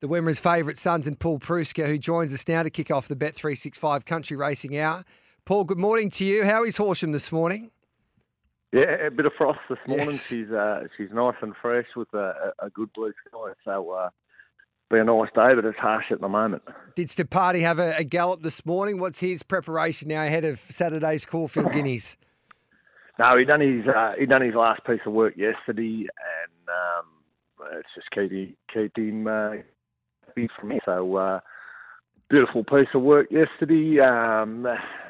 The Wimmera's favourite sons and Paul Preusker, who joins us now to kick off the Bet365 Country Racing Hour. Paul, good morning to you. How is Horsham this morning? Yeah, a bit of frost this morning. Yes. She's uh, she's nice and fresh with a, a good blue sky. So uh, be a nice day, but it's harsh at the moment. Did Steparty have a, a gallop this morning? What's his preparation now ahead of Saturday's Caulfield Guineas? No, he done his uh, he done his last piece of work yesterday, and um, it's just keep him keep him uh, happy from here. So uh, beautiful piece of work yesterday. Um,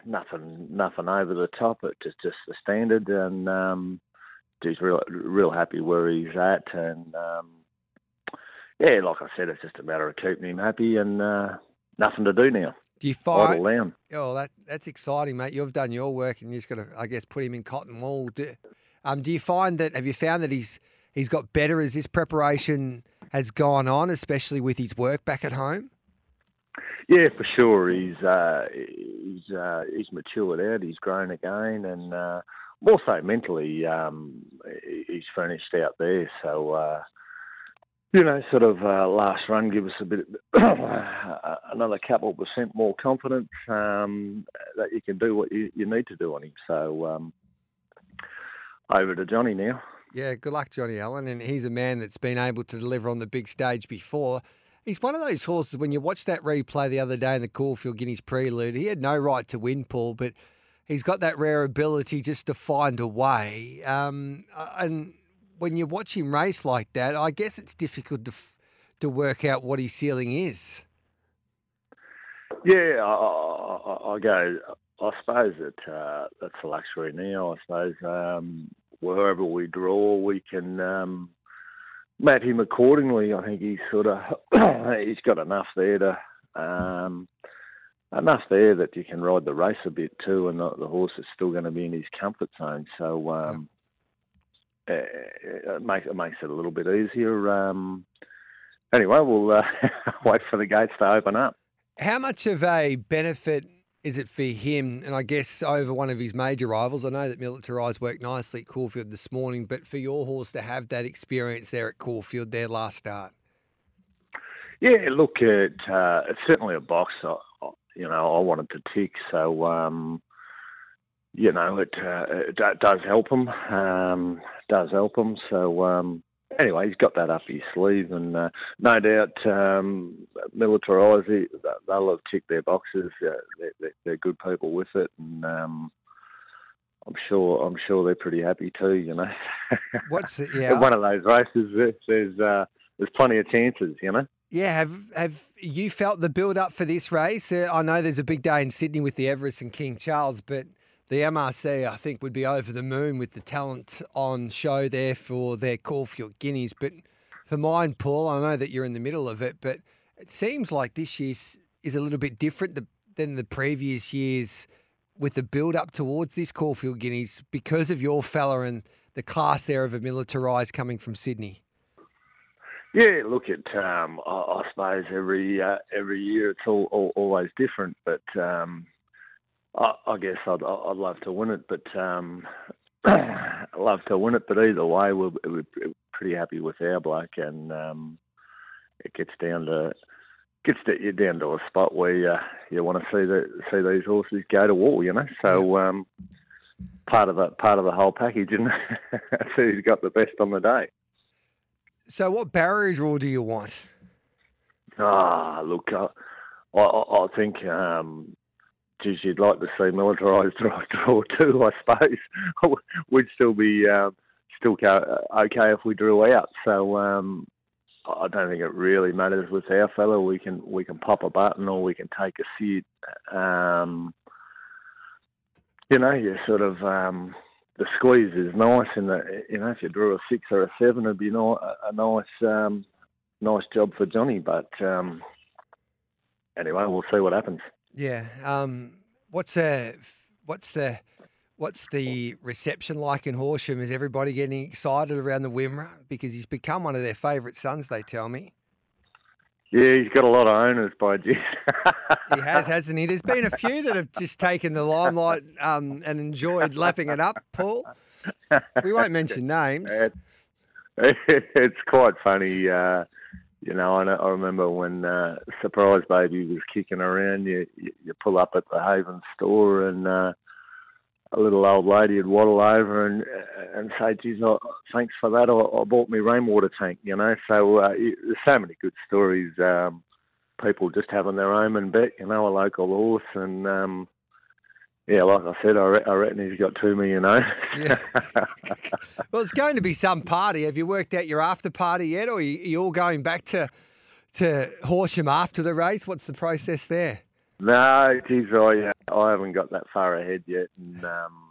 nothing nothing over the top. It just just the standard, and um, he's real real happy where he's at, and um, yeah, like I said, it's just a matter of keeping him happy and uh, nothing to do now. Do you find? down. Oh, that that's exciting, mate. You've done your work, and you just got to, I guess, put him in cotton wool. Do, um, do you find that? Have you found that he's he's got better as this preparation has gone on, especially with his work back at home? Yeah, for sure. He's uh, he's uh, he's matured out. He's grown again, and uh, more so mentally, um, he's finished out there. So uh, you know, sort of uh, last run give us a bit another couple percent more confidence um, that you can do what you, you need to do on him. So um, over to Johnny now. Yeah, good luck, Johnny Allen. And he's a man that's been able to deliver on the big stage before. He's one of those horses, when you watch that replay the other day in the Caulfield Guineas prelude, he had no right to win, Paul, but he's got that rare ability just to find a way. Um, and when you watch him race like that, I guess it's difficult to, to work out what his ceiling is. Yeah, I, I, I- I go. I suppose that uh, that's a luxury now. I suppose um, wherever we draw, we can um, map him accordingly. I think he's sort of he's got enough there to um, enough there that you can ride the race a bit too, and the, the horse is still going to be in his comfort zone. So um, uh, it makes it makes it a little bit easier. Um, anyway, we'll uh, wait for the gates to open up. How much of a benefit is it for him, and I guess over one of his major rivals? I know that Militarized worked nicely at Caulfield this morning, but for your horse to have that experience there at Caulfield, their last start. Yeah, look, it, uh, it's certainly a box. I- you know, I wanted to tick, so um, you know, it, uh, it does help him. Um, does help him. So um, anyway, he's got that up his sleeve, and uh, no doubt, um, militarised. he- They'll have ticked their boxes. Uh, they're, they're- they're good people with it, and um, I'm sure. I'm sure they're pretty happy too. You know, What's it? Yeah, one of those races, there's uh, there's plenty of chances. You know. yeah. Have have you felt the build up for this race? Uh, I know there's a big day in Sydney with the Everest and King Charles, but the MRC I think would be over the moon with the talent on show there for their Caulfield Guineas. But for mine, Paul, I know that you're in the middle of it, but it seems like this year is a little bit different than the previous years with the build up towards this Caulfield Guineas because of your fella and the class there of a militarised coming from Sydney. Yeah, look at um, I, I suppose every uh, every year it's all, all always different, but um, I, I guess I'd I'd love to win it, but um, I love to win it, but either way, we're, we're pretty happy with our bloke, and um, it gets down to gets to, you down to a spot where you, you want to see the see these horses go to war, you know. So um, part of the part of the whole package, and that's who's got the best on the day. So, what barrier rule do you want? Ah, look, I, I, I think, um, geez, you'd like to see militarised draw, too, I suppose. We'd still be um, still okay if we drew out. So um, I don't think it really matters with our fellow. We can we can pop a button or we can take a seat. Um, you know, you sort of um, the squeeze is nice, and you know if you drew a six or a seven, it'd be a, a nice um, nice job for Johnny. But um, anyway, we'll see what happens. Yeah. Um, what's a what's the what's the reception like in Horsham? Is everybody getting excited around the Wimmera because he's become one of their favourite sons? They tell me. Yeah, he's got a lot of owners by G. he has, hasn't he? There's been a few that have just taken the limelight um, and enjoyed lapping it up, Paul. We won't mention names. it's quite funny. Uh, you know, I, I remember when uh, Surprise Baby was kicking around. You, you, pull up at the Haven store, and uh, a little old lady would waddle over and and say, "Geez, oh, thanks for that. I, I bought me rainwater tank." You know, so uh, there's so many good stories. Um, people just having their own and bet, you know, a local horse, and um, yeah, like I said, I, re- I reckon he's got two million owners. yeah. well, it's going to be some party. Have you worked out your after party yet, or are you, all going back to to Horsham after the race? What's the process there? No, geez, I I haven't got that far ahead yet, and um,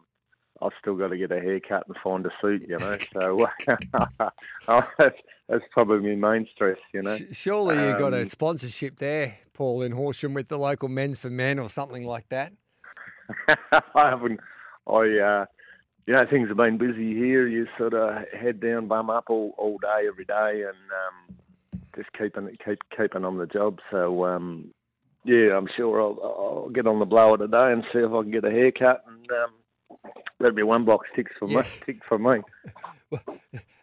I've still got to get a haircut and find a suit, you know. So that's, that's probably my main stress, you know. Surely um, you got a um, sponsorship there, Paul, in Horsham with the local Men's for Men or something like that. I haven't. I, uh, you know, things have been busy here. You sort of head down, bum up all, all day, every day, and um, just keeping keep keeping on the job. So um, yeah, I'm sure I'll, I'll get on the blower today and see if I can get a haircut, and um, that'll be one box tick for yeah. me. Tick for me.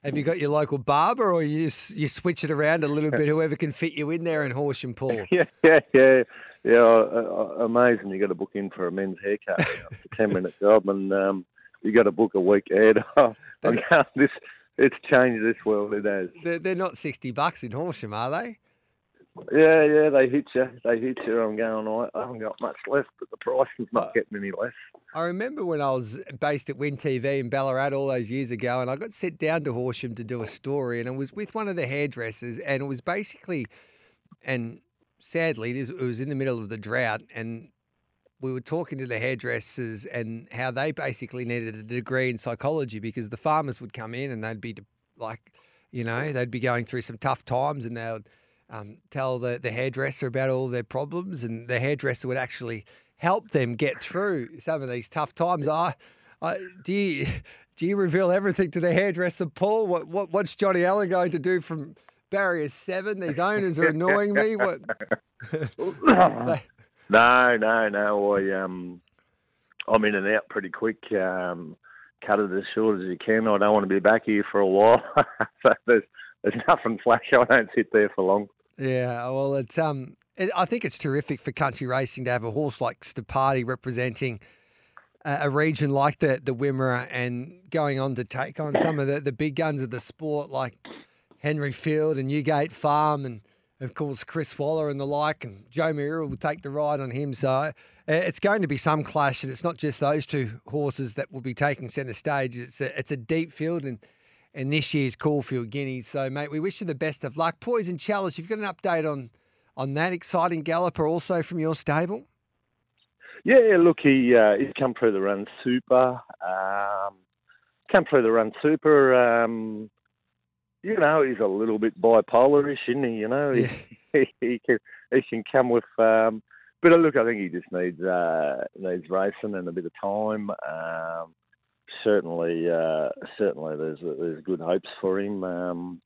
Have you got your local barber, or you you switch it around a little bit? Whoever can fit you in there in Horsham, Paul. yeah, yeah, yeah, yeah. Uh, uh, amazing! You got to book in for a men's haircut. it's a ten minute job, and um, you got to book a week ahead. this it's changed this world. It has. They're, they're not sixty bucks in Horsham, are they? Yeah, yeah, they hit you. They hit you. I'm going, I haven't got much left, but the price is not uh, getting any less. I remember when I was based at Win TV in Ballarat all those years ago, and I got sent down to Horsham to do a story, and it was with one of the hairdressers, and it was basically, and sadly, this, it was in the middle of the drought, and we were talking to the hairdressers and how they basically needed a degree in psychology because the farmers would come in and they'd be like, you know, they'd be going through some tough times, and they would um, tell the, the hairdresser about all their problems, and the hairdresser would actually help them get through some of these tough times. I, I do you do you reveal everything to the hairdresser, Paul? What what what's Johnny Allen going to do from barrier seven? These owners are annoying me. What? no, no, no. I um, I'm in and out pretty quick. Um, cut it as short as you can. I don't want to be back here for a while. so there's there's nothing flash. I don't sit there for long. Yeah, well, it's um, it, I think it's terrific for country racing to have a horse like Steparty representing a, a, region like the the Wimmera and going on to take on some of the, the big guns of the sport like Henry Field and Newgate Farm and of course Chris Waller and the like and Joao Moreira will take the ride on him. So uh, it's going to be some clash and it's not just those two horses that will be taking centre stage. It's a it's a deep field and and this year's Caulfield Guineas. So, mate, we wish you the best of luck. Poison Chalice, you've got an update on on that exciting galloper also from your stable? Yeah, look, he uh, he's come through the run super. Um, come through the run super. Um, you know, he's a little bit bipolarish, isn't he? You know, yeah. he, he, can he can come with. Um, but look, I think he just needs uh, needs racing and a bit of time. Um, certainly, uh, certainly, there's there's good hopes for him. Um,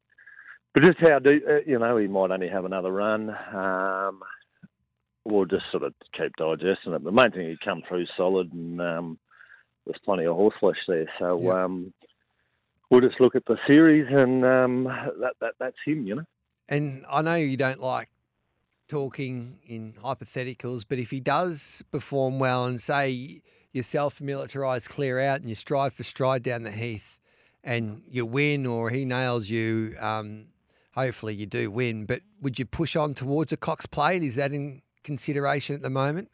but just how do uh, you know he might only have another run. Um, we'll just sort of keep digesting it. The main thing he come through solid, and um, there's plenty of horse flesh there. So yeah. um, we'll just look at the series, and um, that, that that's him, you know. And I know you don't like talking in hypotheticals, but if he does perform well and say you self-militarise clear out and you stride for stride down the heath and you win or he nails you, um, hopefully you do win. But would you push on towards a Cox Plate? Is that in consideration at the moment?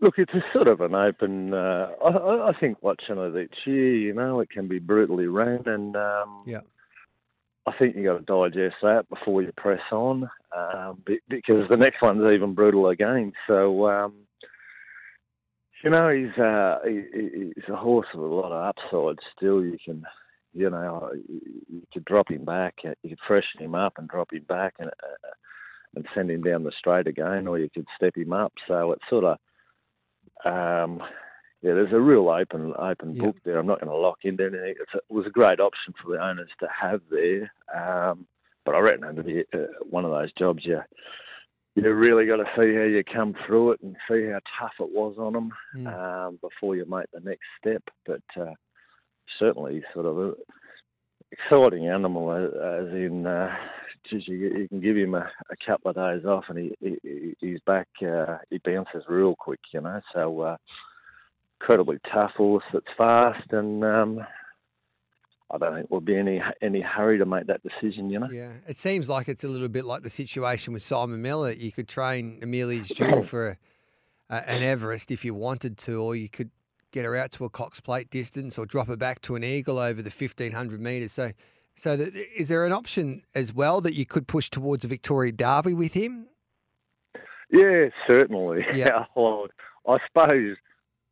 Look, it's a sort of an open. Uh, I, I, think watching it each year, you know, it can be brutally ran, and um, yeah, I think you got to digest that before you press on, um, because the next one's even brutal again. So um, you know, he's uh, he, he's a horse with a lot of upside. Still, you can You know, you could drop him back, uh, you could freshen him up and drop him back, and uh, and send him down the straight again, or you could step him up. So it's sort of, um, yeah, there's a real open open book there. I'm not going to lock into anything. A, it was a great option for the owners to have there, um, but I reckon it'd be uh, one of those jobs you you really got to see how you come through it and see how tough it was on them mm. um, before you make the next step. But uh, certainly, sort of exciting animal, as in, uh, geez, you, you, can give him a, a, couple of days off and he, he he's back. Uh, he bounces real quick, you know. So uh, incredibly tough horse that's fast and. Um, I don't think we'll be any any hurry to make that decision. You know. Yeah, it seems like it's a little bit like the situation with Simon Miller. You could train Amelia's Jewel for a, a, an Everest if you wanted to, or you could get her out to a Cox Plate distance, or drop her back to an Eagle over the fifteen hundred metres. So, so the, is there an option as well that you could push towards a Victoria Derby with him? Yeah, certainly. Yeah. well, I suppose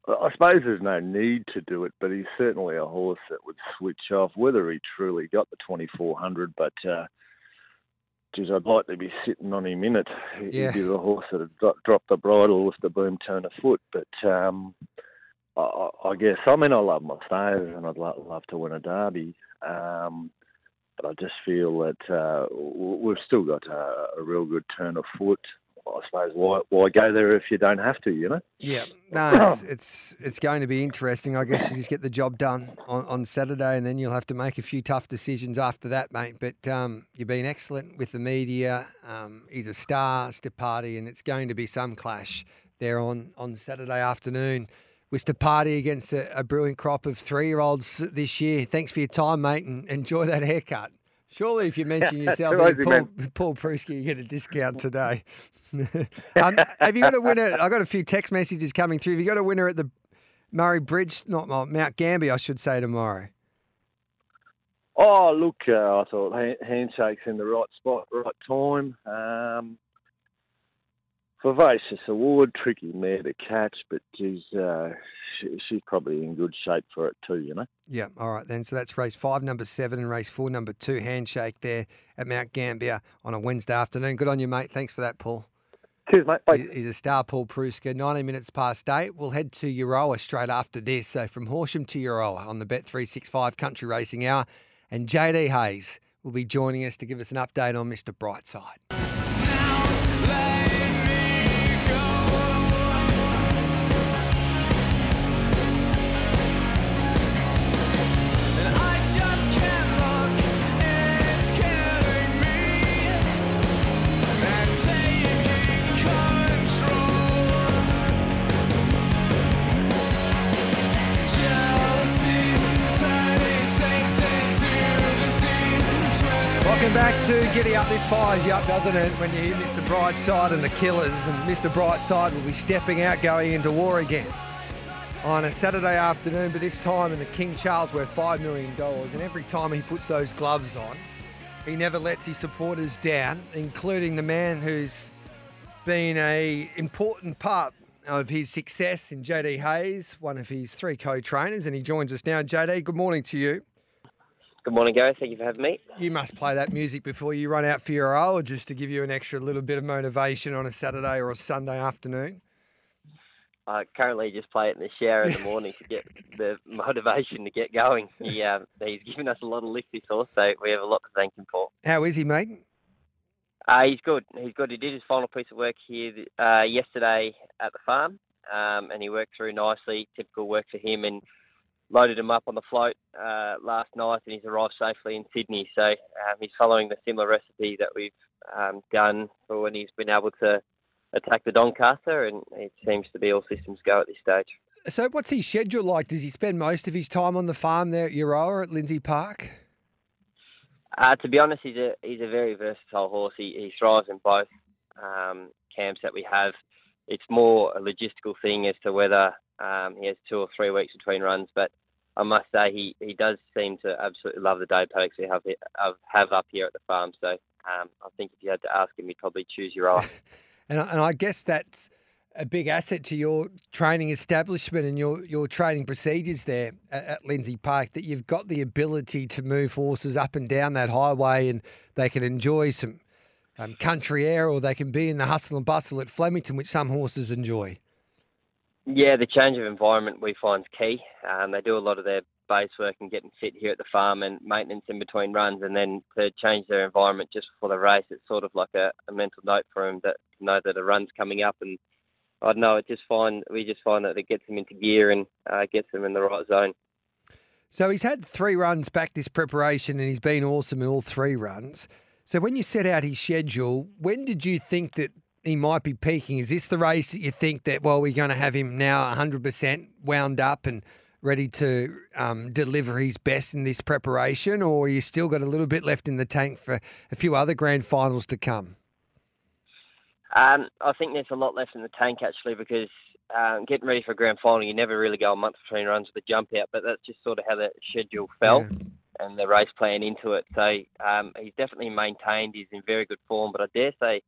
I suppose there's no need to do it, but he's certainly a horse that would switch off. Whether he truly got the 2400, but uh, geez, I'd like to be sitting on him in it. He'd be the horse that would drop the bridle with the boom turn a foot. But um, I, I, guess I mean I love my stayers and I'd lo- love to win a derby. Um, but I just feel that uh, we've still got a, a real good turn of foot. I suppose why why go there if you don't have to, you know? Yeah, no, it's it's, it's going to be interesting. I guess you just get the job done on, on Saturday, and then you'll have to make a few tough decisions after that, mate. But um, you've been excellent with the media. Um, he's a star, Steparty, and it's going to be some clash there on on Saturday afternoon with party against a, a brilliant crop of three year olds this year. Thanks for your time, mate, and enjoy that haircut. Surely, if you mention yourself, Paul, Paul Preusker, you get a discount today. um, have you got a winner? I got a few text messages coming through. Have you got a winner at the Murray Bridge, not Mount Gambier, I should say tomorrow? Oh, look, uh, I thought handshake's in the right spot, right time. Um, Vivacious Award, tricky mare to catch, but she's uh, she, she's probably in good shape for it too, you know. Yeah, all right then. So that's race five, number seven, and race four, number two, handshake there at Mount Gambier on a Wednesday afternoon. Good on you, mate. Thanks for that, Paul. Cheers, mate. Bye. He's a star, Paul Preusker. 90 minutes past eight. We'll head to Euroa straight after this. So from Horsham to Euroa on the Bet365 Country Racing Hour. And JD Hayes will be joining us to give us an update on Mr. Brightside. Back to Giddy Up. This fires you up, doesn't it, when you hear Mr. Brightside and the Killers, and Mr. Brightside will be stepping out going into war again on a Saturday afternoon, but this time in the King Charles worth $5 million. And every time he puts those gloves on, he never lets his supporters down, including the man who's been a important part of his success in JD Hayes, one of his three co-trainers, and he joins us now. JD, good morning to you. Good morning, Gary. Thank you for having me. You must play that music before you run out for your just to give you an extra little bit of motivation on a Saturday or a Sunday afternoon. I currently just play it in the shower in the morning to get the motivation to get going. He, uh, he's given us a lot of lift this horse, so we have a lot to thank him for. How is he, mate? Uh, he's good. He's good. He did his final piece of work here uh, yesterday at the farm, um, and he worked through nicely. Typical work for him, and loaded him up on the float uh, last night, and he's arrived safely in Sydney. So um, he's following the similar recipe that we've um, done for when he's been able to attack the Doncaster, and it seems to be all systems go at this stage. So, what's his schedule like? Does he spend most of his time on the farm there at Euroa at Lindsay Park? Uh, to be honest, he's a he's a very versatile horse. He, he thrives in both um, camps that we have. It's more a logistical thing as to whether um, he has two or three weeks between runs, but I must say he, he does seem to absolutely love the day paddocks we have, have up here at the farm. So um, I think if you had to ask him, he'd probably choose Euroa. and, and I guess that's a big asset to your training establishment and your, your training procedures there at, at Lindsay Park that you've got the ability to move horses up and down that highway and they can enjoy some um, country air or they can be in the hustle and bustle at Flemington, which some horses enjoy. Yeah, the change of environment we find is key. Um, they do a lot of their base work and getting fit here at the farm and maintenance in between runs, and then to change their environment just before the race, it's sort of like a, a mental note for them that know that a run's coming up. And I don't know, it just find we just find that it gets them into gear and uh, gets them in the right zone. So he's had three runs back this preparation, and he's been awesome in all three runs. So when you set out his schedule, when did you think that he might be peaking? Is this the race that you think that, well, we're going to have him now 100% wound up and ready to um, deliver his best in this preparation, or you still got a little bit left in the tank for a few other grand finals to come? Um, I think there's a lot left in the tank actually because um, getting ready for a grand final, you never really go a month between runs with a jump out, but that's just sort of how the schedule fell. Yeah and the race plan into it. So um, he's definitely maintained. He's in very good form, but I dare say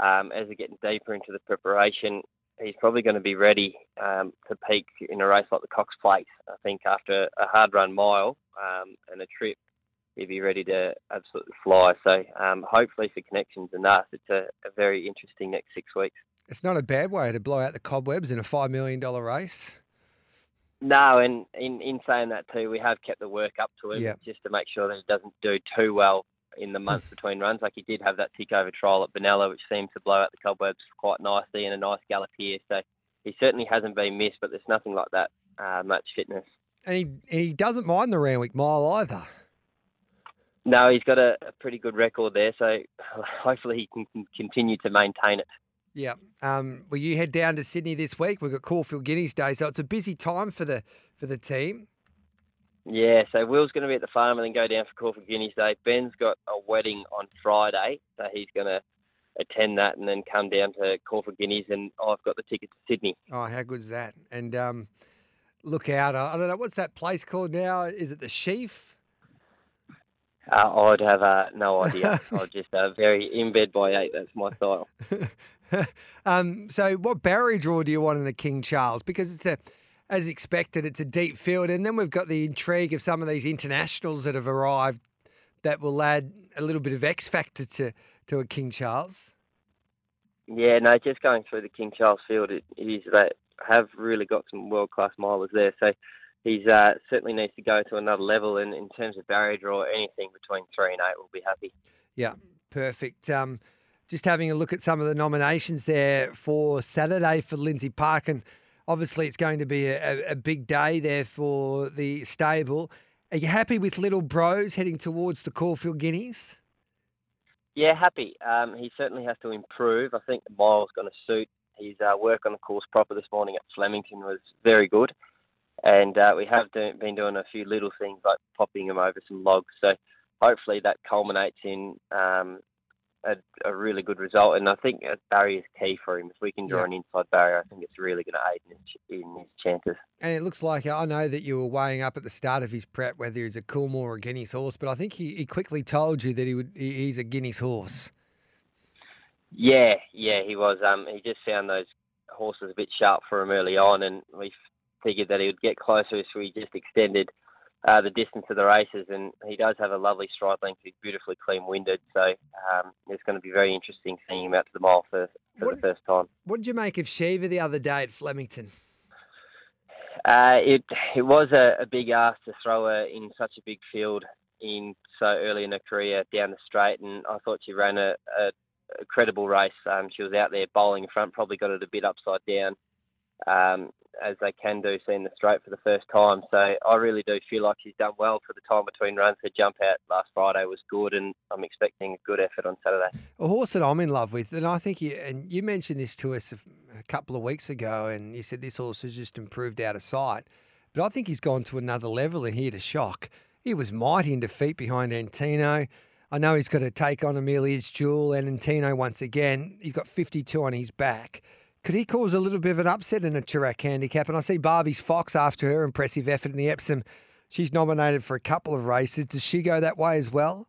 um, as we're getting deeper into the preparation, he's probably going to be ready um, to peak in a race like the Cox Plate. I think after a hard run mile um, and a trip, he'll be ready to absolutely fly. So um, hopefully for connections and us, it's a, a very interesting next six weeks. It's not a bad way to blow out the cobwebs in a $5 million race. No, and in, in saying that too, we have kept the work up to him yep. just to make sure that he doesn't do too well in the months between runs. Like he did have that tick over trial at Benalla, which seemed to blow out the cobwebs quite nicely and a nice gallop here. So he certainly hasn't been missed, but there's nothing like that uh, much fitness. And he he doesn't mind the Randwick Mile either. No, he's got a, a pretty good record there, so hopefully he can, can continue to maintain it. Yeah. Um, well, you head down to Sydney this week. We've got Caulfield Guineas Day, so it's a busy time for the for the team. Yeah, so Will's going to be at the farm and then go down for Caulfield Guineas Day. Ben's got a wedding on Friday, so he's going to attend that and then come down to Caulfield Guineas, and I've got the ticket to Sydney. Oh, how good is that? And um, look out! I don't know what's that place called now. Is it the Sheaf? Uh, I'd have uh, no idea. I'm just uh, very in bed by eight. That's my style. um, so, what barrier draw do you want in the King Charles? Because it's a, as expected, it's a deep field, and then we've got the intrigue of some of these internationals that have arrived that will add a little bit of X factor to to a King Charles. Yeah, no, just going through the King Charles field, it is that have really got some world class milers there. So he's uh, certainly needs to go to another level. And in terms of barrier draw, anything between three and eight will be happy. Yeah, perfect. Um, just having a look at some of the nominations there for Saturday for Lindsay Park. Obviously, it's going to be a, a big day there for the stable. Are you happy with Little Bros heading towards the Caulfield Guineas? Yeah, happy. Um, he certainly has to improve. I think the mile's going to suit. His uh, work on the course proper this morning at Flemington was very good. And uh, we have do, been doing a few little things like popping him over some logs. So hopefully that culminates in um, a, a, really good result. And I think a barrier is key for him. If we can draw yeah. an inside barrier, I think it's really going to aid in his, in his, chances. And it looks like I know that you were weighing up at the start of his prep whether he's a Coolmore or a Guineas horse, but I think he, he quickly told you that he would he's a Guineas horse. Yeah, yeah, he was. Um, he just found those horses a bit sharp for him early on, and we figured that he would get closer, so we just extended uh, the distance of the races, and he does have a lovely stride length. He's beautifully clean winded, so um, it's going to be very interesting seeing him out to the mile for, for what, the first time. What did you make of Shiva the other day at Flemington? Uh, it it was a, a, big ask to throw her in such a big field in so early in her career down the straight, and I thought she ran a, a, a credible race. Um, she was out there bowling in front, probably got it a bit upside down. Um, as they can do seeing the straight for the first time. So I really do feel like she's done well for the time between runs. Her jump out last Friday was good, and I'm expecting a good effort on Saturday. A horse that I'm in love with, and I think you and you mentioned this to us a couple of weeks ago, and you said this horse has just improved out of sight. But I think he's gone to another level and here to shock. He was mighty in defeat behind Antino. I know he's got to take on Amelia's Jewel and Antino once again. He's got 52 on his back. Could he cause a little bit of an upset in a Toorak handicap? And I see Barbie's Fox after her impressive effort in the Epsom. She's nominated for a couple of races. Does she go that way as well?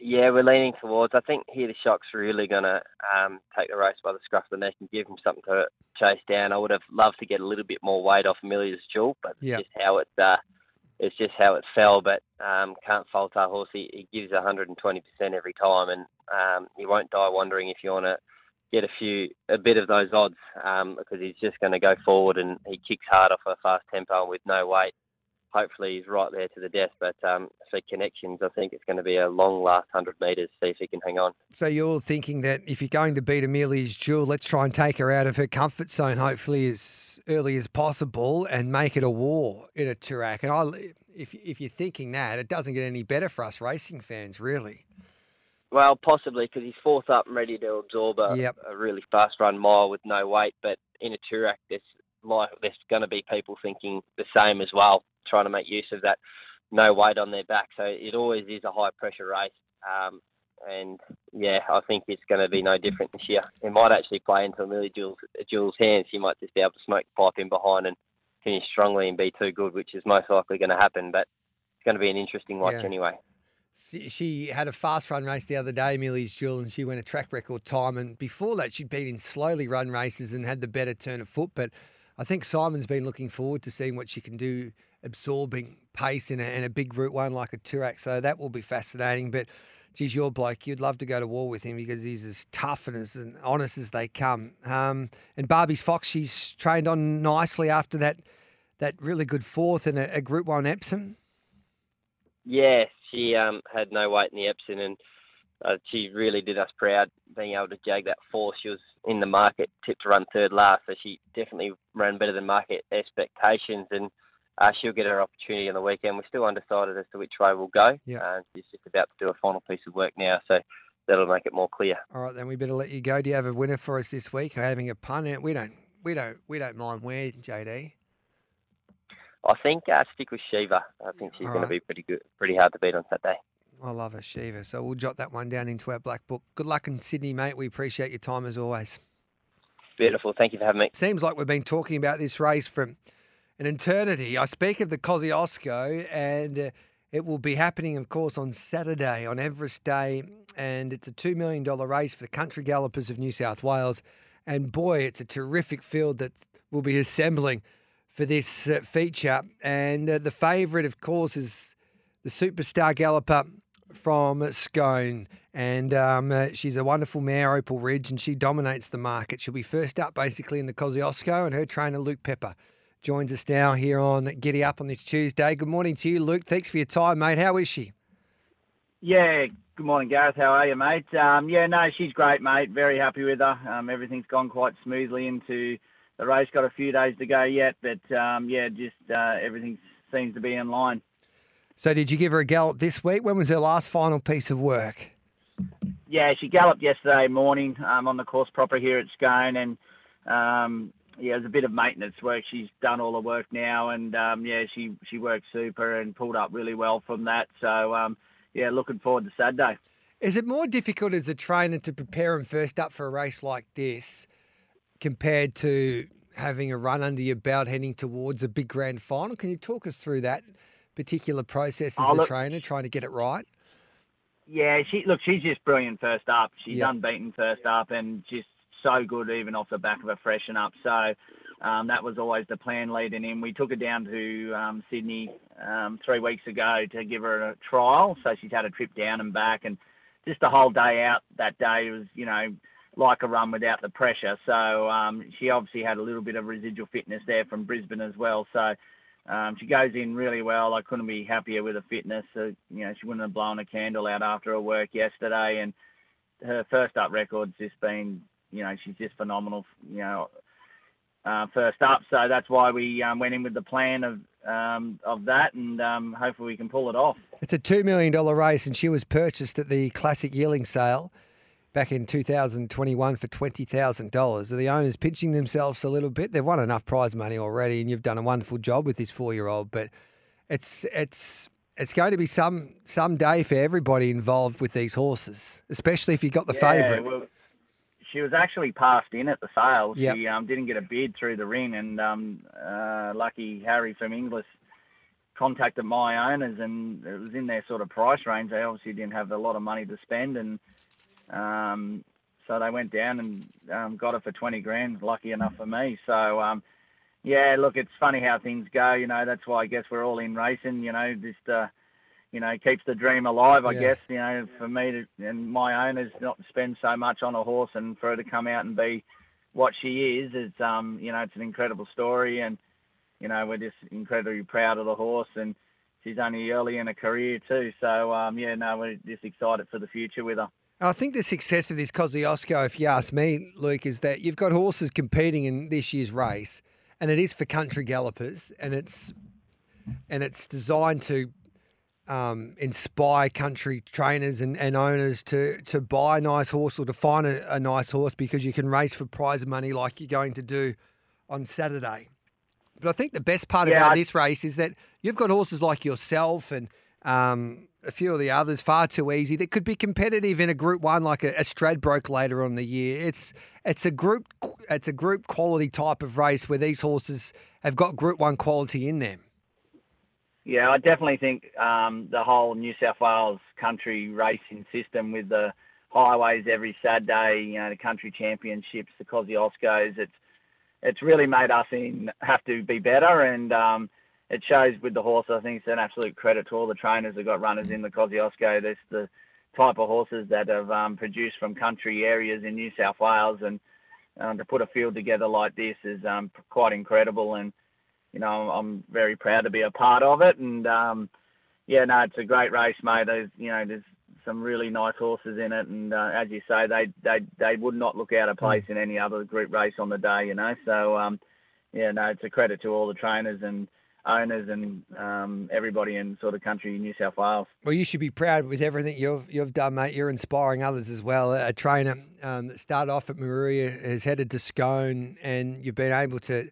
Yeah, we're leaning towards. I think Here To Shock's really going to um, take the race by the scruff of the neck and give him something to chase down. I would have loved to get a little bit more weight off Amelia's Jewel, but yep. just how it uh, it's just how it fell. But um, can't fault our horse. He, he gives 120% every time, and um, you won't die wondering if you want to get a few a bit of those odds um, because he's just going to go forward and he kicks hard off a fast tempo with no weight hopefully he's right there to the death. But um, for connections, I think it's going to be a long last 100 metres, see if he can hang on. So you're thinking that if you're going to beat Amelia's Jewel, let's try and take her out of her comfort zone, hopefully as early as possible, and make it a war in a Toorak. And I, if, if you're thinking that, it doesn't get any better for us racing fans, really. Well, possibly because he's fourth up and ready to absorb a, yep. a really fast run mile with no weight. But in a Toorak, there's like there's going to be people thinking the same as well trying to make use of that no weight on their back. So it always is a high pressure race. Um, and yeah, I think it's going to be no different this year. It might actually play into Amelia Jewel's, Jewel's hands. He might just be able to smoke the pipe in behind and finish strongly and be too good, which is most likely going to happen. But it's going to be an interesting watch yeah. anyway. She had a fast run race the other day, Amelia's Jewel, and she went a track record time. And before that, she'd been in slowly run races and had the better turn of foot. But I think Simon's been looking forward to seeing what she can do absorbing pace in a, in a big route one like a Toorak. So that will be fascinating. But geez, your bloke, you'd love to go to war with him because he's as tough and as honest as they come. Um, and Barbie's Fox, she's trained on nicely after that that really good fourth in a, a Group One Epsom. Yeah, she um, had no weight in the Epsom and uh, she really did us proud being able to jag that fourth. She was in the market, tipped to run third last, so she definitely ran better than market expectations and uh, she'll get her opportunity on the weekend. We're still undecided as to which way we'll go. Yeah. Uh, she's just about to do a final piece of work now, so that'll make it more clear. All right, then we better let you go. Do you have a winner for us this week? Having a pun? We don't, we don't, we don't mind where, JD. I think uh, stick with Shiva. I think she's going right. to be pretty good, pretty hard to beat on Saturday. I love her, Shiva. So we'll jot that one down into our black book. Good luck in Sydney, mate. We appreciate your time as always. Beautiful. Thank you for having me. Seems like we've been talking about this race from an eternity. I speak of the Kosciuszko, and uh, it will be happening, of course, on Saturday, on Everest Day. And it's a $2 million race for the country gallopers of New South Wales. And boy, it's a terrific field that will be assembling for this uh, feature. And uh, the favourite, of course, is the superstar galloper from Scone. And um, uh, she's a wonderful mare, Opal Ridge, and she dominates the market. She'll be first up basically in the Kosciuszko, and her trainer, Luke Pepper, joins us now here on Giddy Up on this Tuesday. Good morning to you, Luke. Thanks for your time, mate. How is she? Yeah, good morning, Gareth. How are you, mate? Um, yeah, no, she's great, mate. Very happy with her. Um, everything's gone quite smoothly into the race. Got a few days to go yet, but um, yeah, just uh, everything seems to be in line. So, did you give her a gallop this week? When was her last final piece of work? Yeah, she galloped yesterday morning um, on the course proper here at Scone, and um, yeah, there's a bit of maintenance work. She's done all the work now, and um, yeah, she she worked super and pulled up really well from that. So um, yeah, looking forward to Saturday. Is it more difficult as a trainer to prepare him first up for a race like this compared to having a run under your belt heading towards a big grand final? Can you talk us through that particular process as oh, look, a trainer, trying to get it right? Yeah, she look, she's just brilliant first up. She's yep. unbeaten first up, and just so good even off the back of a freshen up. So um, that was always the plan leading in. We took her down to um, Sydney um, three weeks ago to give her a trial. So she's had a trip down and back, and just the whole day out that day was, you know, like a run without the pressure. So um, she obviously had a little bit of residual fitness there from Brisbane as well. So um, she goes in really well. I couldn't be happier with her fitness. You know, she wouldn't have blown a candle out after her work yesterday, and her first up record's just been you know, she's just phenomenal, you know, uh, first up. So that's why we um, went in with the plan of um, of that, and um, hopefully we can pull it off. It's a two million dollar race, and she was purchased at the Classic Yearling sale back in 2021 for twenty thousand dollars. Are the owners pinching themselves a little bit? They've won enough prize money already, and you've done a wonderful job with this four year old. But it's it's it's going to be some some day for everybody involved with these horses, especially if you got the yeah, favourite. Well, she was actually passed in at the sale. Yep. She um, didn't get a bid through the ring, and um, uh, lucky Harry from Inglis contacted my owners, and it was in their sort of price range. They obviously didn't have a lot of money to spend, and um, so they went down and um, got it for 20 grand. Lucky enough for me. So, um, yeah, look, it's funny how things go. You know, that's why I guess we're all in racing. You know, just uh, you know keeps the dream alive. I Yeah. guess you know for me to, and my owners not to spend so much on a horse and for her to come out and be what she is. It's um, you know, it's an incredible story, and you know, we're just incredibly proud of the horse and. She's only early in her career too, so um, yeah, no, we're just excited for the future with her. I think the success of this Kosciuszko, if you ask me, Luke, is that you've got horses competing in this year's race, and it is for country gallopers, and it's and it's designed to um, inspire country trainers and, and owners to to buy a nice horse or to find a, a nice horse because you can race for prize money like you're going to do on Saturday. But I think the best part Yeah, about I- this race is that you've got horses like yourself and um, a few of the others far too easy that could be competitive in a Group One like a, a Stradbroke later on in the year. It's it's a group it's a group quality type of race where these horses have got Group One quality in them. Yeah, I definitely think um, the whole New South Wales country racing system with the highways every Saturday, you know, the country championships, the Kosciuszkos, it's it's really made us in have to be better, and um, it shows with the horse. I think it's an absolute credit to all the trainers that got runners in the Kosciuszko. There's the type of horses that have um, produced from country areas in New South Wales, and um, to put a field together like this is um, quite incredible. And you know, I'm very proud to be a part of it. And um, yeah, no, it's a great race, mate. There's you know, there's some really nice horses in it, and uh, as you say, they they they would not look out of place in any other group race on the day, you know. So um, yeah, no, it's a credit to all the trainers and owners and um, everybody in sort of country New South Wales. Well, you should be proud with everything you've you've done, mate. You're inspiring others as well. A trainer um, that started off at Maruia has headed to Scone, and you've been able to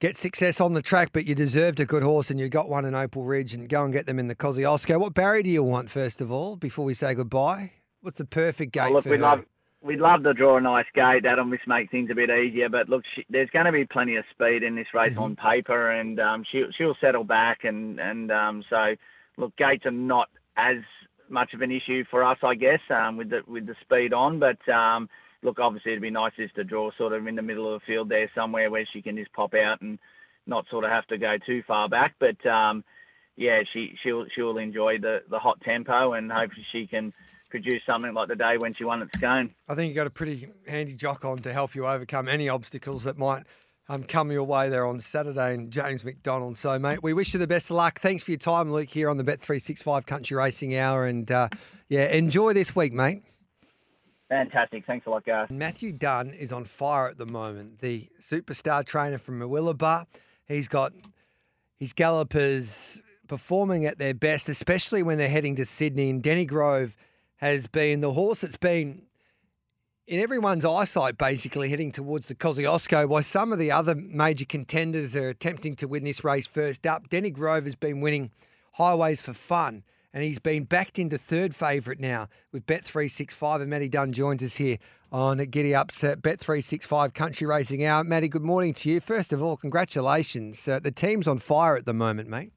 get success on the track. But you deserved a good horse, and you got one in Opal Ridge, and go and get them in the Kosciuszko. What barrier do you want first of all before we say goodbye? What's the perfect gate Oh, look, for we'd her? love we'd love to draw a nice gate. That'll just make things a bit easier. But look, she, there's going to be plenty of speed in this race Mm-hmm. on paper, and um, she'll she'll settle back. And and um, so look, gates are not as much of an issue for us, I guess, um, with the with the speed on. But um, look, obviously it'd be nice just to draw sort of in the middle of the field there somewhere where she can just pop out and not sort of have to go too far back. But um, yeah, she she'll she'll enjoy the the hot tempo, and hopefully she can produce something like the day when she won at Scone. I think you got a pretty handy jock on to help you overcome any obstacles that might um, come your way there on Saturday. And James McDonald. So, mate, we wish you the best of luck. Thanks for your time, Luke, here on the Bet three six five Country Racing Hour. And uh, yeah, enjoy this week, mate. Fantastic. Thanks a lot, guys. Matthew Dunn is on fire at the moment. The superstar trainer from Murwillumbah. He's got his gallopers performing at their best, especially when they're heading to Sydney. And Denny Grove has been the horse that's been in everyone's eyesight, basically heading towards the Kosciuszko, while some of the other major contenders are attempting to win this race first up. Denny Grove has been winning highways for fun, and he's been backed into third favourite now with Bet365. And Matty Dunn joins us here on Giddy Up's uh, Bet365 Country Racing Hour. Matty, good morning to you. First of all, congratulations. Uh, the team's on fire at the moment, mate.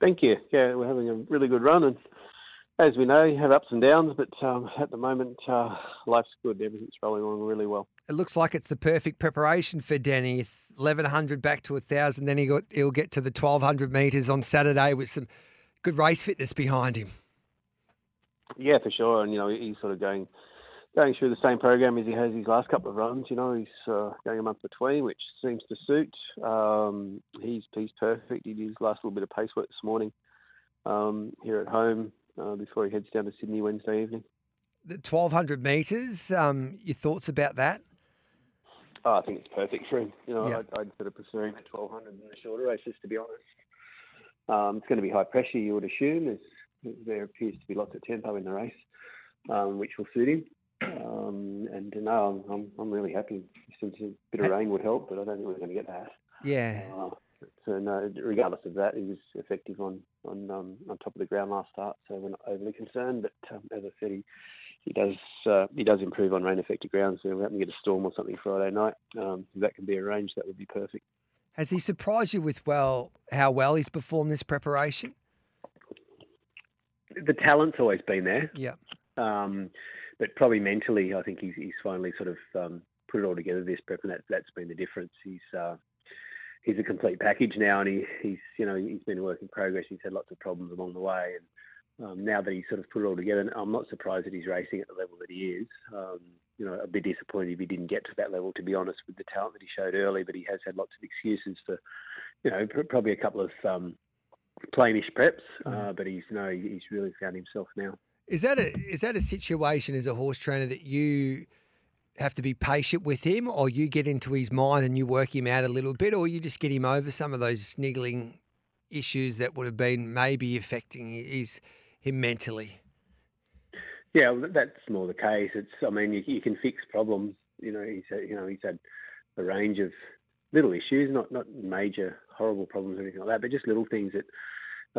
Thank you. Yeah, we're having a really good run, and as we know, you have ups and downs, but um, at the moment, uh, life's good. Everything's rolling along really well. It looks like it's the perfect preparation for Denny. 1100 back to 1000, then he got, he'll get to the 1200 metres on Saturday with some good race fitness behind him. Yeah, for sure. And you know, he's sort of going going through the same program as he has his last couple of runs. You know, he's uh, going a month between, which seems to suit. Um, he's he's perfect. He did his last little bit of pace work this morning um, here at home uh, before he heads down to Sydney Wednesday evening. The 1200 metres, um, your thoughts about that? Oh, I think it's perfect for him. You know, Yeah. I'd, I'd sort of prefer him at 1200 in the shorter races, to be honest. Um, it's going to be high pressure, you would assume. There's, there appears to be lots of tempo in the race, um, which will suit him. Um, and no, I'm, I'm, I'm really happy. Since a bit of rain would help, but I don't think we're going to get that. Yeah. Uh, so no, regardless of that, he was effective on on um, on top of the ground last start, so we're not overly concerned. But um, as I said, he he does uh, he does improve on rain affected ground. So if we happen to get a storm or something Friday night, um, if that can be arranged, that would be perfect. Has he surprised you with well how well he's performed this preparation? The talent's always been there. Yeah. Um, but probably mentally, I think he's, he's finally sort of um, put it all together this prep, and that, that's been the difference. He's uh, he's a complete package now, and he, he's you know he's been a work in progress. He's had lots of problems along the way, and um, now that he's sort of put it all together, I'm not surprised that he's racing at the level that he is. Um, you know, a bit disappointed if he didn't get to that level, to be honest, with the talent that he showed early. But he has had lots of excuses for, you know, probably a couple of um, plainish preps. Uh, but he's you know he's really found himself now. Is that a is that a situation as a horse trainer that you have to be patient with him, or you get into his mind and you work him out a little bit, or you just get him over some of those niggling issues that would have been maybe affecting his him mentally? Yeah, that's more the case. It's I mean you, you can fix problems. You know he's you know he's had a range of little issues, not not major horrible problems or anything like that, but just little things that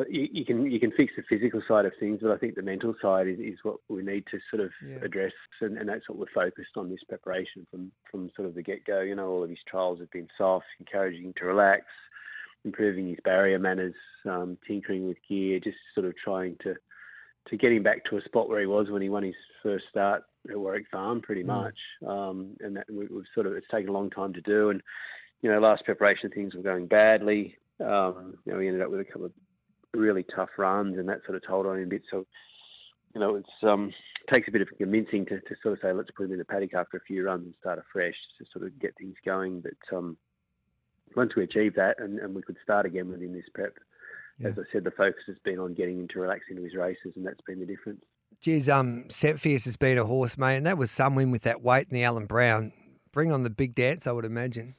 you, you, can you can fix the physical side of things, but I think the mental side is, is what we need to sort of yeah. address, and, and, that's what we're focused on this preparation from from sort of the get go. You know, all of his trials have been soft, encouraging him to relax, improving his barrier manners, um, tinkering with gear, just sort of trying to to get him back to a spot where he was when he won his first start at Warwick Farm, pretty mm. much. Um, and that we, have sort of it's taken a long time to do, and you know, last preparation things were going badly. Um, you know, we ended up with a couple of really tough runs, and that sort of told on him a bit. So, you know, it's um, takes a bit of convincing to, to sort of say, let's put him in the paddock after a few runs and start afresh to sort of get things going. But um, once we achieve that, and, and we could start again within this prep, yeah. as I said, the focus has been on getting him to relax into his races, and that's been the difference. Geez, um, Cepheus has been a horse, mate, and that was some win with that weight in the Allan Brown. Bring on the big dance, I would imagine.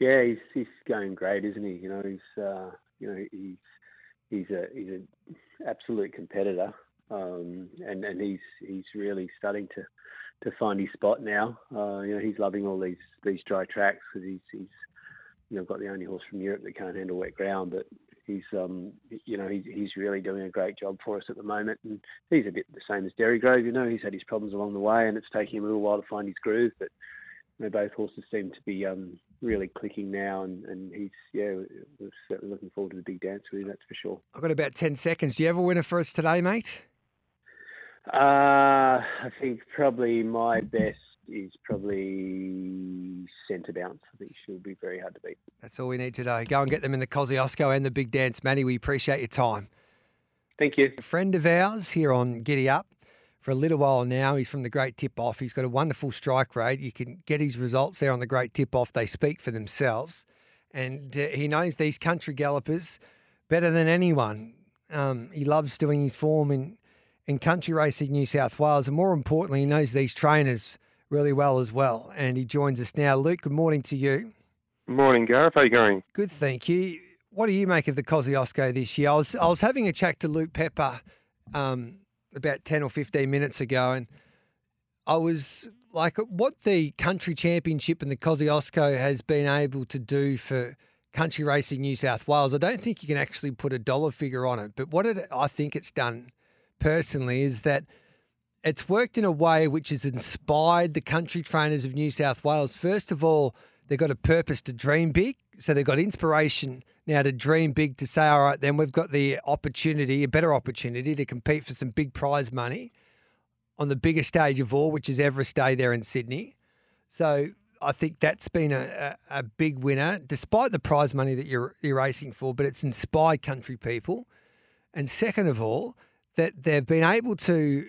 Yeah, he's he's going great, isn't he? You know, he's uh, you know he's he's a he's an absolute competitor, um, and and he's he's really starting to to find his spot now. Uh, you know, he's loving all these these dry tracks because he's he's you know got the only horse from Europe that can't handle wet ground, but he's um you know he's he's really doing a great job for us at the moment, and he's a bit the same as Derry Grove. You know, he's had his problems along the way, and it's taking him a little while to find his groove, but both horses seem to be um, really clicking now, and, and he's yeah, we're certainly looking forward to the big dance with him. That's for sure. I've got about ten seconds. Do you have a winner for us today, mate? Uh, I think probably my best is probably centre bounce. I think she'll be very hard to beat. That's all we need today. Go and get them in the Kosciuszko and the big dance, Manny. We appreciate your time. Thank you. A friend of ours here on Giddy Up for a little while now. He's from the Great Tip Off. He's got a wonderful strike rate. You can get his results there on the Great Tip Off. They speak for themselves. And uh, he knows these country gallopers better than anyone. Um, he loves doing his form in, in country racing New South Wales. And more importantly, he knows these trainers really well as well. And he joins us now. Luke, good morning to you. Morning, Gareth. How are you going? Good, thank you. What do you make of the Kosciuszko this year? I was, I was having a chat to Luke Pepper um, about 10 or 15 minutes ago, and I was like, what the country championship and the Kosciuszko has been able to do for country racing New South Wales, I don't think you can actually put a dollar figure on it. But what it, I think it's done personally is that it's worked in a way which has inspired the country trainers of New South Wales. First of all, they've got a purpose to dream big. So they've got inspiration now to dream big to say, all right, then we've got the opportunity, a better opportunity to compete for some big prize money on the biggest stage of all, which is Everest Day there in Sydney. So I think that's been a, a, a, big winner, despite the prize money that you're, you're racing for, but it's inspired country people. And second of all, that they've been able to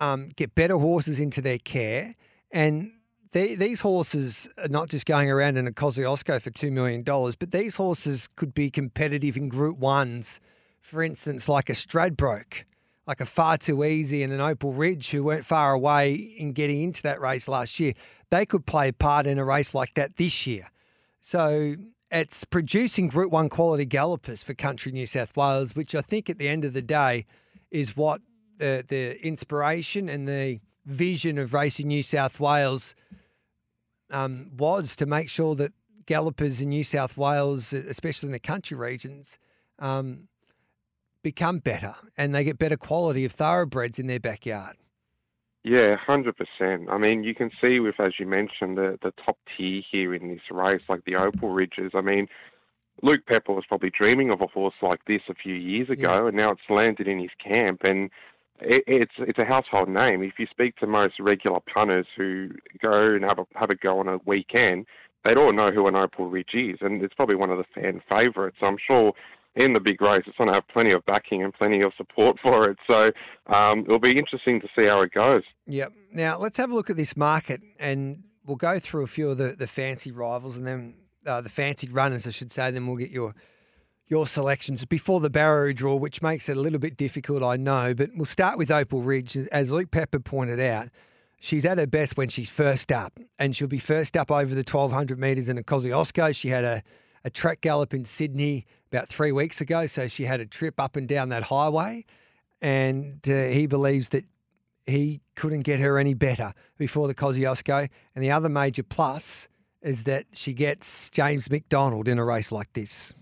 um, get better horses into their care and they, these horses are not just going around in a Kosciuszko for $2 million, but these horses could be competitive in Group 1s. For instance, like a Stradbroke, like a Far Too Easy and an Opal Ridge, who weren't far away in getting into that race last year. They could play a part in a race like that this year. So it's producing Group 1 quality gallopers for Country New South Wales, which I think at the end of the day is what the, the inspiration and the vision of Racing New South Wales – um, was to make sure that gallopers in New South Wales, especially in the country regions, um, become better and they get better quality of thoroughbreds in their backyard. Yeah, hundred percent. I mean, you can see with, as you mentioned, the the top tier here in this race, like the Opal Ridges. I mean, Luke Pepper was probably dreaming of a horse like this a few years ago, yeah. and now it's landed in his camp, and it, it's it's a household name. If you speak to most regular punters who go and have a have a go on a weekend, they'd all know who an Opal Ridge is, and it's probably one of the fan favourites. I'm sure in the big race, it's going to have plenty of backing and plenty of support for it. So um, it'll be interesting to see how it goes. Yep. Now let's have a look at this market, and we'll go through a few of the, the fancy rivals, and then uh, the fancied runners, I should say. Then we'll get your your selections before the barrier draw, which makes it a little bit difficult, I know. But we'll start with Opal Ridge, as Luke Pepper pointed out. She's at her best when she's first up, and she'll be first up over the 1200 metres in a Kosciuszko. She had a, a track gallop in Sydney about three weeks ago. So she had a trip up and down that highway, and uh, he believes that he couldn't get her any better before the Kosciuszko. And the other major plus is that she gets James McDonald in a race like this.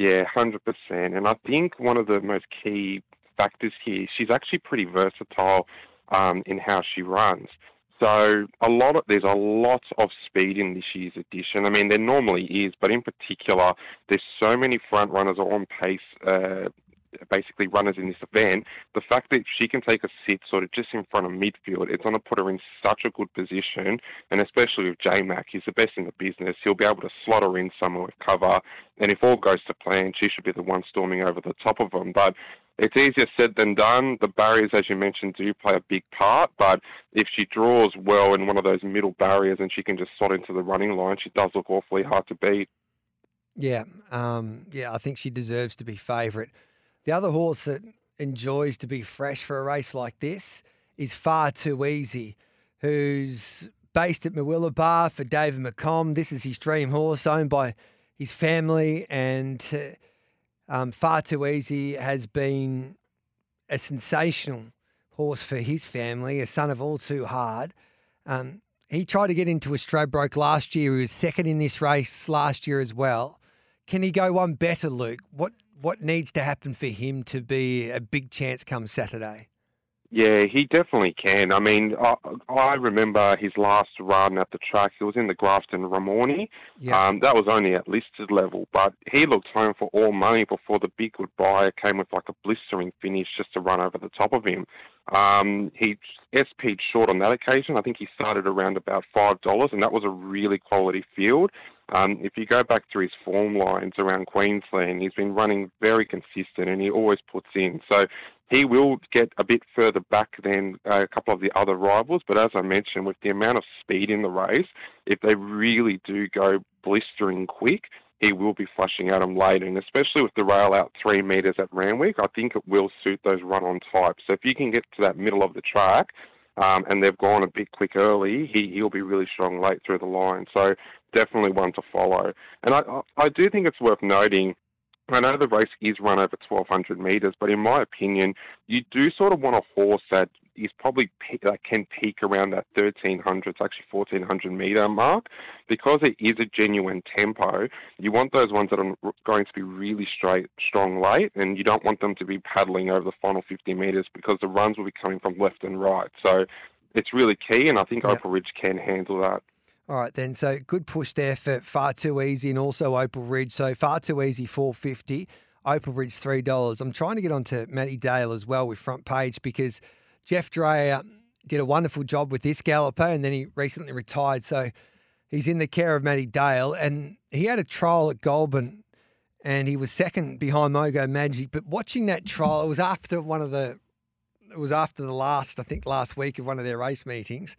Yeah, 100%. And I think one of the most key factors here, she's actually pretty versatile um, in how she runs. So a lot of there's a lot of speed in this year's edition. I mean, there normally is, but in particular, there's so many front runners on pace. Uh, basically runners in this event, the fact that she can take a sit sort of just in front of midfield, it's going to put her in such a good position. And especially with J Mac, he's the best in the business. He'll be able to slot her in somewhere with cover. And if all goes to plan, she should be the one storming over the top of them. But it's easier said than done. The barriers, as you mentioned, do play a big part, but if she draws well in one of those middle barriers and she can just slot into the running line, she does look awfully hard to beat. Yeah, um, yeah, I think she deserves to be favourite. The other horse that enjoys to be fresh for a race like this is Far Too Easy, who's based at Murwillumbah for David McCom. This is his dream horse, owned by his family, and uh, um, Far Too Easy has been a sensational horse for his family, a son of All Too Hard. Um, he tried to get into a Stradbroke last year. He was second in this race last year as well. Can he go one better, Luke? What what needs to happen for him to be a big chance come Saturday? Yeah, he definitely can. I mean, I, I remember his last run at the track. He was in the Grafton Ramornie. Yeah. Um, that was only at listed level, but he looked home for all money before the big goodbye came with like a blistering finish just to run over the top of him. Um, he SP'd short on that occasion. I think he started around about five dollars, and that was a really quality field. Um, if you go back to his form lines around Queensland, he's been running very consistent, and he always puts in. So he will get a bit further back than a couple of the other rivals. But as I mentioned, with the amount of speed in the race, if they really do go blistering quick, he will be flushing at them late, and especially with the rail out three metres at Randwick, I think it will suit those run-on types. So if you can get to that middle of the track, um, and they've gone a bit quick early, he, he'll be really strong late through the line. So definitely one to follow. And I, I do think it's worth noting I know the race is run over 1,200 metres, but in my opinion, you do sort of want a horse that is probably that can peak around that 1,300, it's actually 1,400 metre mark. Because it is a genuine tempo, you want those ones that are going to be really straight, strong late, and you don't want them to be paddling over the final 50 metres because the runs will be coming from left and right. So it's really key, and I think yep. Opal Ridge can handle that. All right, then. So good push there for Far Too Easy and also Opal Ridge. So Far Too Easy, four fifty. Opal Ridge, three dollars. I'm trying to get onto Matty Dale as well with front page because Jeff Dreyer did a wonderful job with this galloper, and then he recently retired. So he's in the care of Matty Dale, and he had a trial at Goulburn, and he was second behind Mogo Magic. But watching that trial, it was after one of the, it was after the last, I think, last week of one of their race meetings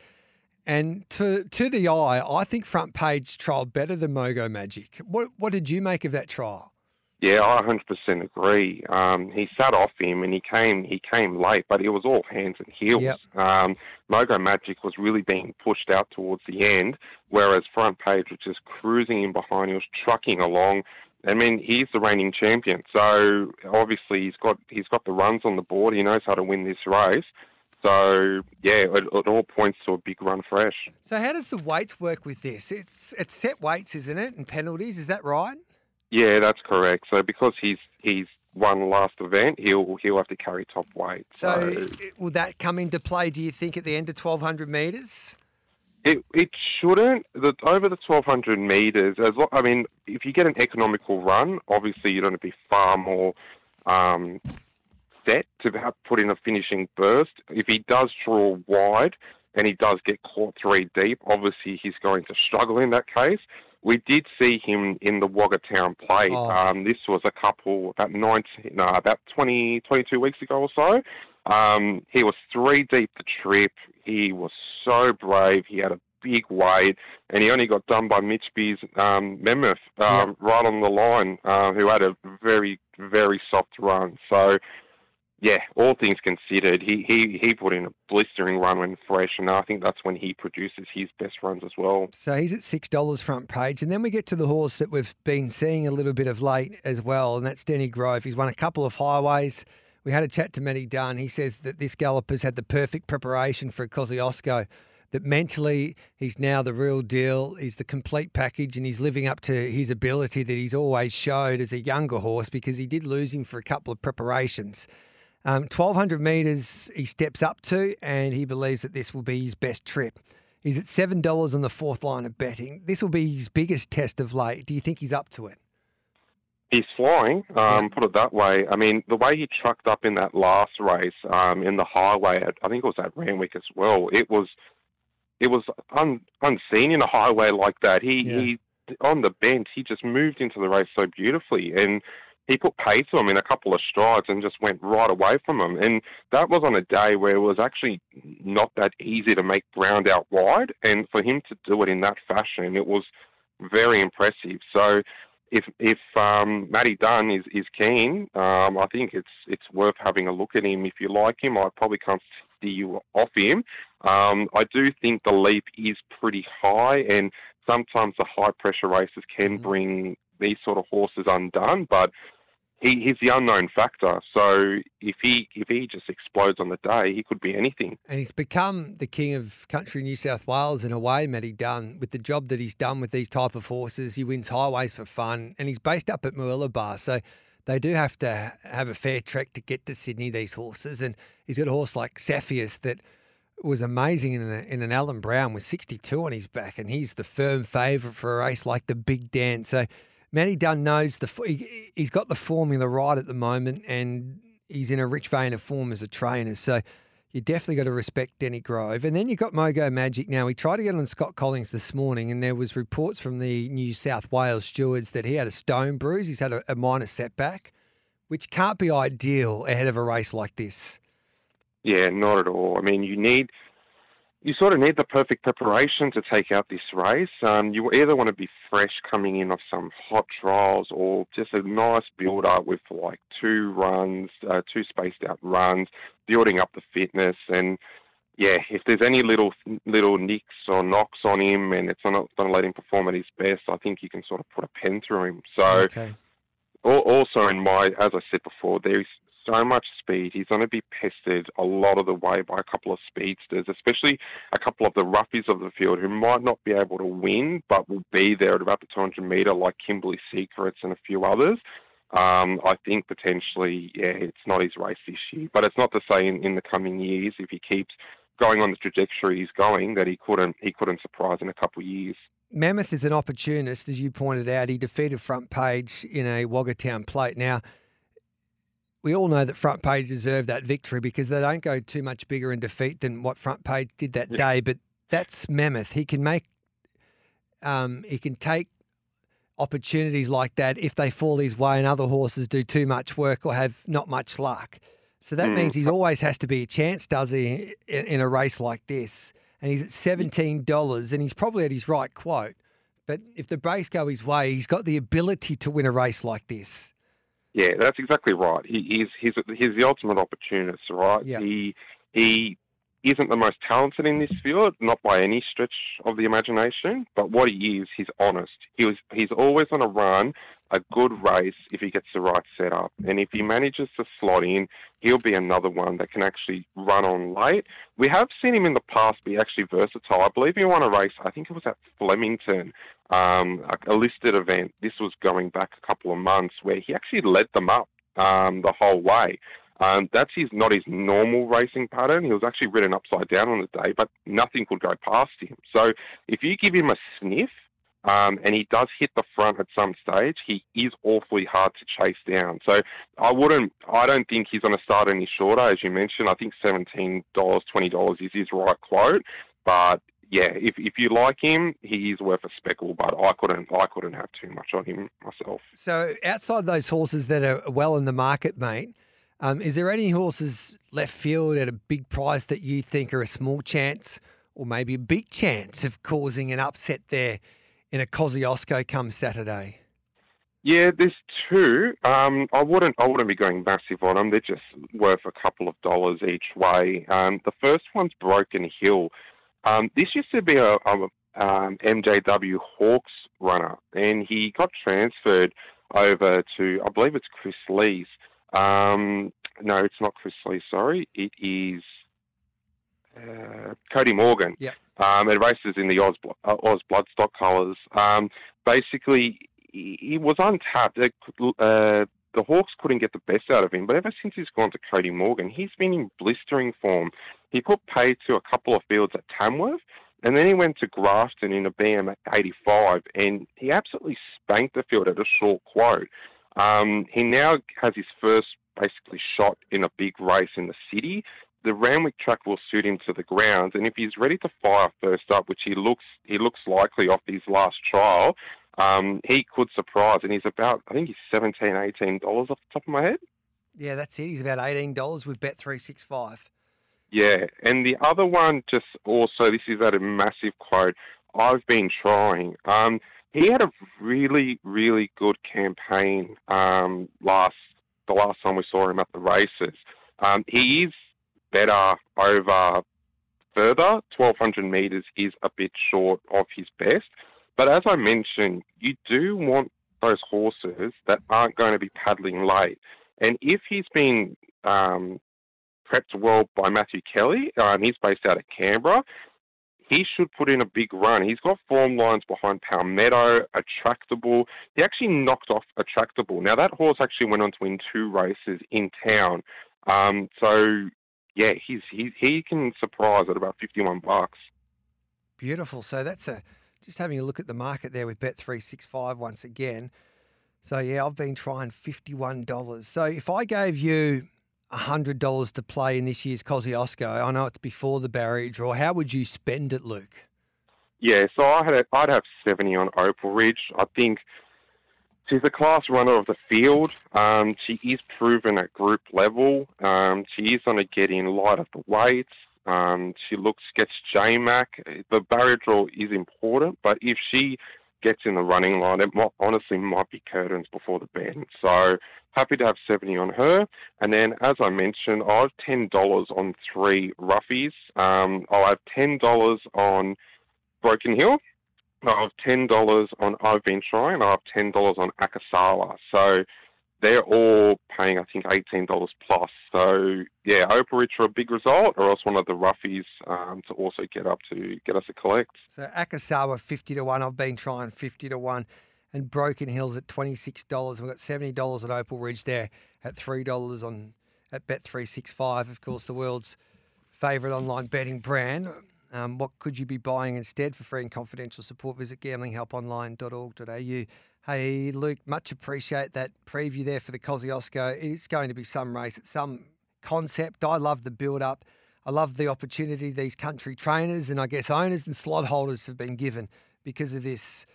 and to to the eye, I think front page trial better than Mogo Magic. What what did you make of that trial? Yeah, I 100% agree. Um, he sat off him and he came he came late, but it was all hands and heels. Yep. Um, Mogo Magic was really being pushed out towards the end, whereas Front Page was just cruising in behind. He was trucking along. I mean, he's the reigning champion, so obviously he's got he's got the runs on the board. He knows how to win this race. So yeah, it, it, all points to a big run fresh. So how does the weights work with this? It's it's set weights, isn't it, and penalties? Is that right? Yeah, that's correct. So because he's he's won last event, he'll he'll have to carry top weight. So, so will that come into play? Do you think at the end of 1200 metres? It it shouldn't. The, over the 1200 meters, as lo- I mean, if you get an economical run, obviously you're going to be far more um, set to have put in a finishing burst. If he does draw wide and he does get caught three deep, obviously he's going to struggle in that case. We did see him in the Wagga Town Plate. Oh. Um, this was a couple about 19, no, about 20, 22 weeks ago or so. Um, he was three deep the trip. He was so brave. He had a big weight, and he only got done by Mitch Beer's um, Mammoth um, yeah. right on the line, uh, who had a very, very soft run. So, yeah, all things considered, he, he, he put in a blistering run when fresh, and I think that's when he produces his best runs as well. So he's at six dollars front page, and then we get to the horse that we've been seeing a little bit of late as well, and that's Denny Grove. He's won a couple of highways. We had a chat to Matty Dunn. He says that this galloper's had the perfect preparation for Kosciuszko, that mentally he's now the real deal. He's the complete package and he's living up to his ability that he's always showed as a younger horse because he did lose him for a couple of preparations. Um, 1200 metres he steps up to and he believes that this will be his best trip. He's at $7 on the fourth line of betting. This will be his biggest test of late. Do you think he's up to it? He's flying, um, put it that way. I mean, the way he trucked up in that last race um, in the highway, at, I think it was at Randwick as well. It was, it was un, unseen in a highway like that. He yeah. he on the bend, he just moved into the race so beautifully, and he put pace to him in a couple of strides and just went right away from him. And that was on a day where it was actually not that easy to make ground out wide, and for him to do it in that fashion, it was very impressive. So if if um, Matty Dunn is is keen, um, I think it's it's worth having a look at him. If you like him, I probably can't see you off him. Um, I do think the leap is pretty high, and sometimes the high pressure races can mm-hmm. bring these sort of horses undone. But he, he's the unknown factor. So if he if he just explodes on the day, he could be anything. And he's become the king of country New South Wales in a way, Matty Dunn, with the job that he's done with these type of horses. He wins highways for fun, and he's based up at Murwillumbah, so they do have to have a fair trek to get to Sydney. These horses, and he's got a horse like Cepheus that was amazing in, a, in an Allen Brown with 62 on his back, and he's the firm favourite for a race like the Big Dance. So Matty Dunn knows the he, he's got the formula right at the moment, and he's in a rich vein of form as a trainer. So you definitely got to respect Denny Grove. And then you've got Mogo Magic. Now we tried to get on Scott Collins this morning, and there was reports from the New South Wales stewards that he had a stone bruise. He's had a, a minor setback, which can't be ideal ahead of a race like this. Yeah, not at all. I mean, you need you sort of need the perfect preparation to take out this race. Um, you either want to be fresh coming in off some hot trials or just a nice build up with like two runs, uh, two spaced out runs, building up the fitness. And yeah, if there's any little little nicks or knocks on him and it's not going to let him perform at his best, I think you can sort of put a pen through him. So. Okay. Also, in my, as I said before, there's so much speed. He's going to be pestered a lot of the way by a couple of speedsters, especially a couple of the roughies of the field who might not be able to win, but will be there at about the 200 metre, like Kimberly Secrets and a few others. Um, I think potentially, yeah, it's not his race this year. But it's not to say in, in the coming years, if he keeps going on the trajectory he's going, that he couldn't he couldn't surprise in a couple of years. Mammoth is an opportunist, as you pointed out. He defeated Front Page in a Wagga Town plate. Now, we all know that front page deserved that victory because they don't go too much bigger in defeat than what front page did that yeah. day. But that's mammoth. He can make, um, he can take opportunities like that if they fall his way and other horses do too much work or have not much luck. So that mm. means he always has to be a chance, does he, in, in a race like this? And he's at seventeen dollars, and he's probably at his right quote. But if the race go his way, he's got the ability to win a race like this. Yeah, that's exactly right. He, he's he's he's the ultimate opportunist, right? Yeah. He he isn't the most talented in this field, not by any stretch of the imagination. But what he is, he's honest. He was he's always on a run a good race if he gets the right setup. And if he manages to slot in, he'll be another one that can actually run on late. We have seen him in the past be actually versatile. I believe he won a race, I think it was at Flemington, um, a listed event. This was going back a couple of months where he actually led them up um, the whole way. Um, that's his not his normal racing pattern. He was actually ridden upside down on the day, but nothing could go past him. So if you give him a sniff, um, and he does hit the front at some stage, he is awfully hard to chase down. So I wouldn't, I don't think he's going to start any shorter, as you mentioned. I think seventeen dollars, twenty dollars is his right quote, but yeah, if if you like him, he is worth a speckle. But I couldn't I couldn't have too much on him myself. So outside those horses that are well in the market, mate, um, is there any horses left field at a big price that you think are a small chance or maybe a big chance of causing an upset there in a Kosciuszko come Saturday? Yeah, there's two. Um, I wouldn't I wouldn't be going massive on them. They're just worth a couple of dollars each way. Um, the first one's Broken Hill. Um, this used to be a, a um, MJW Hawkes runner, and he got transferred over to I believe it's Chris Lee's. Um, no, it's not Chris Lee. Sorry, it is uh, Cody Morgan. Yeah. Um, it races in the Oz, uh, Oz Bloodstock colours. Um, basically, he, he was untapped. Uh, the Hawkes couldn't get the best out of him, but ever since he's gone to Cody Morgan, he's been in blistering form. He put pay to a couple of fields at Tamworth, and then he went to Grafton in a BM at 85, and he absolutely spanked the field at a short quote. Um, he now has his first basically shot in a big race in the city. The Randwick track will suit him to the ground, and if he's ready to fire first up, which he looks he looks likely off his last trial, um, he could surprise, and he's about, I think he's 17 $18 off the top of my head. Yeah, that's it. He's about $18 with Bet365. Yeah, and the other one, just also, this is at a massive quote. I've been trying. Um, he had a really, really good campaign um, last the last time we saw him at the races. Um, he is better over further. 1200 metres is a bit short of his best. But as I mentioned, you do want those horses that aren't going to be paddling late. And if he's been um, prepped well by Matthew Kelly, um, he's based out of Canberra, he should put in a big run. He's got form lines behind Palmetto, Attractable. He actually knocked off Attractable. Now, that horse actually went on to win two races in town. Um, so, yeah, he's, he, he can surprise at about 51 bucks. Beautiful. So that's a just having a look at the market there with Bet365 once again. So, yeah, I've been trying $51. So, if I gave you $100 to play in this year's Kosciuszko, I know it's before the barrier draw, how would you spend it, Luke? Yeah, so I had a, I'd have 70 on Opal Ridge. I think she's a class runner of the field. Um, she is proven at group level. Um, she is going to get in light of the weights. Um, she looks gets JMac. The barrier draw is important, but if she gets in the running line, it might, honestly might be curtains before the bend. So happy to have 70 on her. And then, as I mentioned, I have $10 on three roughies. Um, I'll have $10 on Broken Hill. I have $10 on I've Been Trying. I have $10 on Akasala. So they're all paying, I think, eighteen dollars plus. So yeah, Opal Ridge for a big result, or else one of the roughies um, to also get up to get us a collect. So Akasawa fifty to one. I've been trying fifty to one, and Broken Hills at twenty six dollars. We've got seventy dollars at Opal Ridge there at three dollars on at Bet three six five. Of course, the world's favourite online betting brand. Um, what could you be buying instead? For free and confidential support, visit gamblinghelponline.org.au. Hey, Luke, much appreciate that preview there for the Kosciuszko. It's going to be some race. It's some concept. I love the build up. I love the opportunity these country trainers and I guess owners and slot holders have been given because of this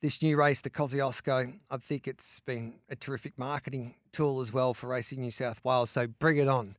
this new race, the Kosciuszko. I think it's been a terrific marketing tool as well for Racing New South Wales. So bring it on.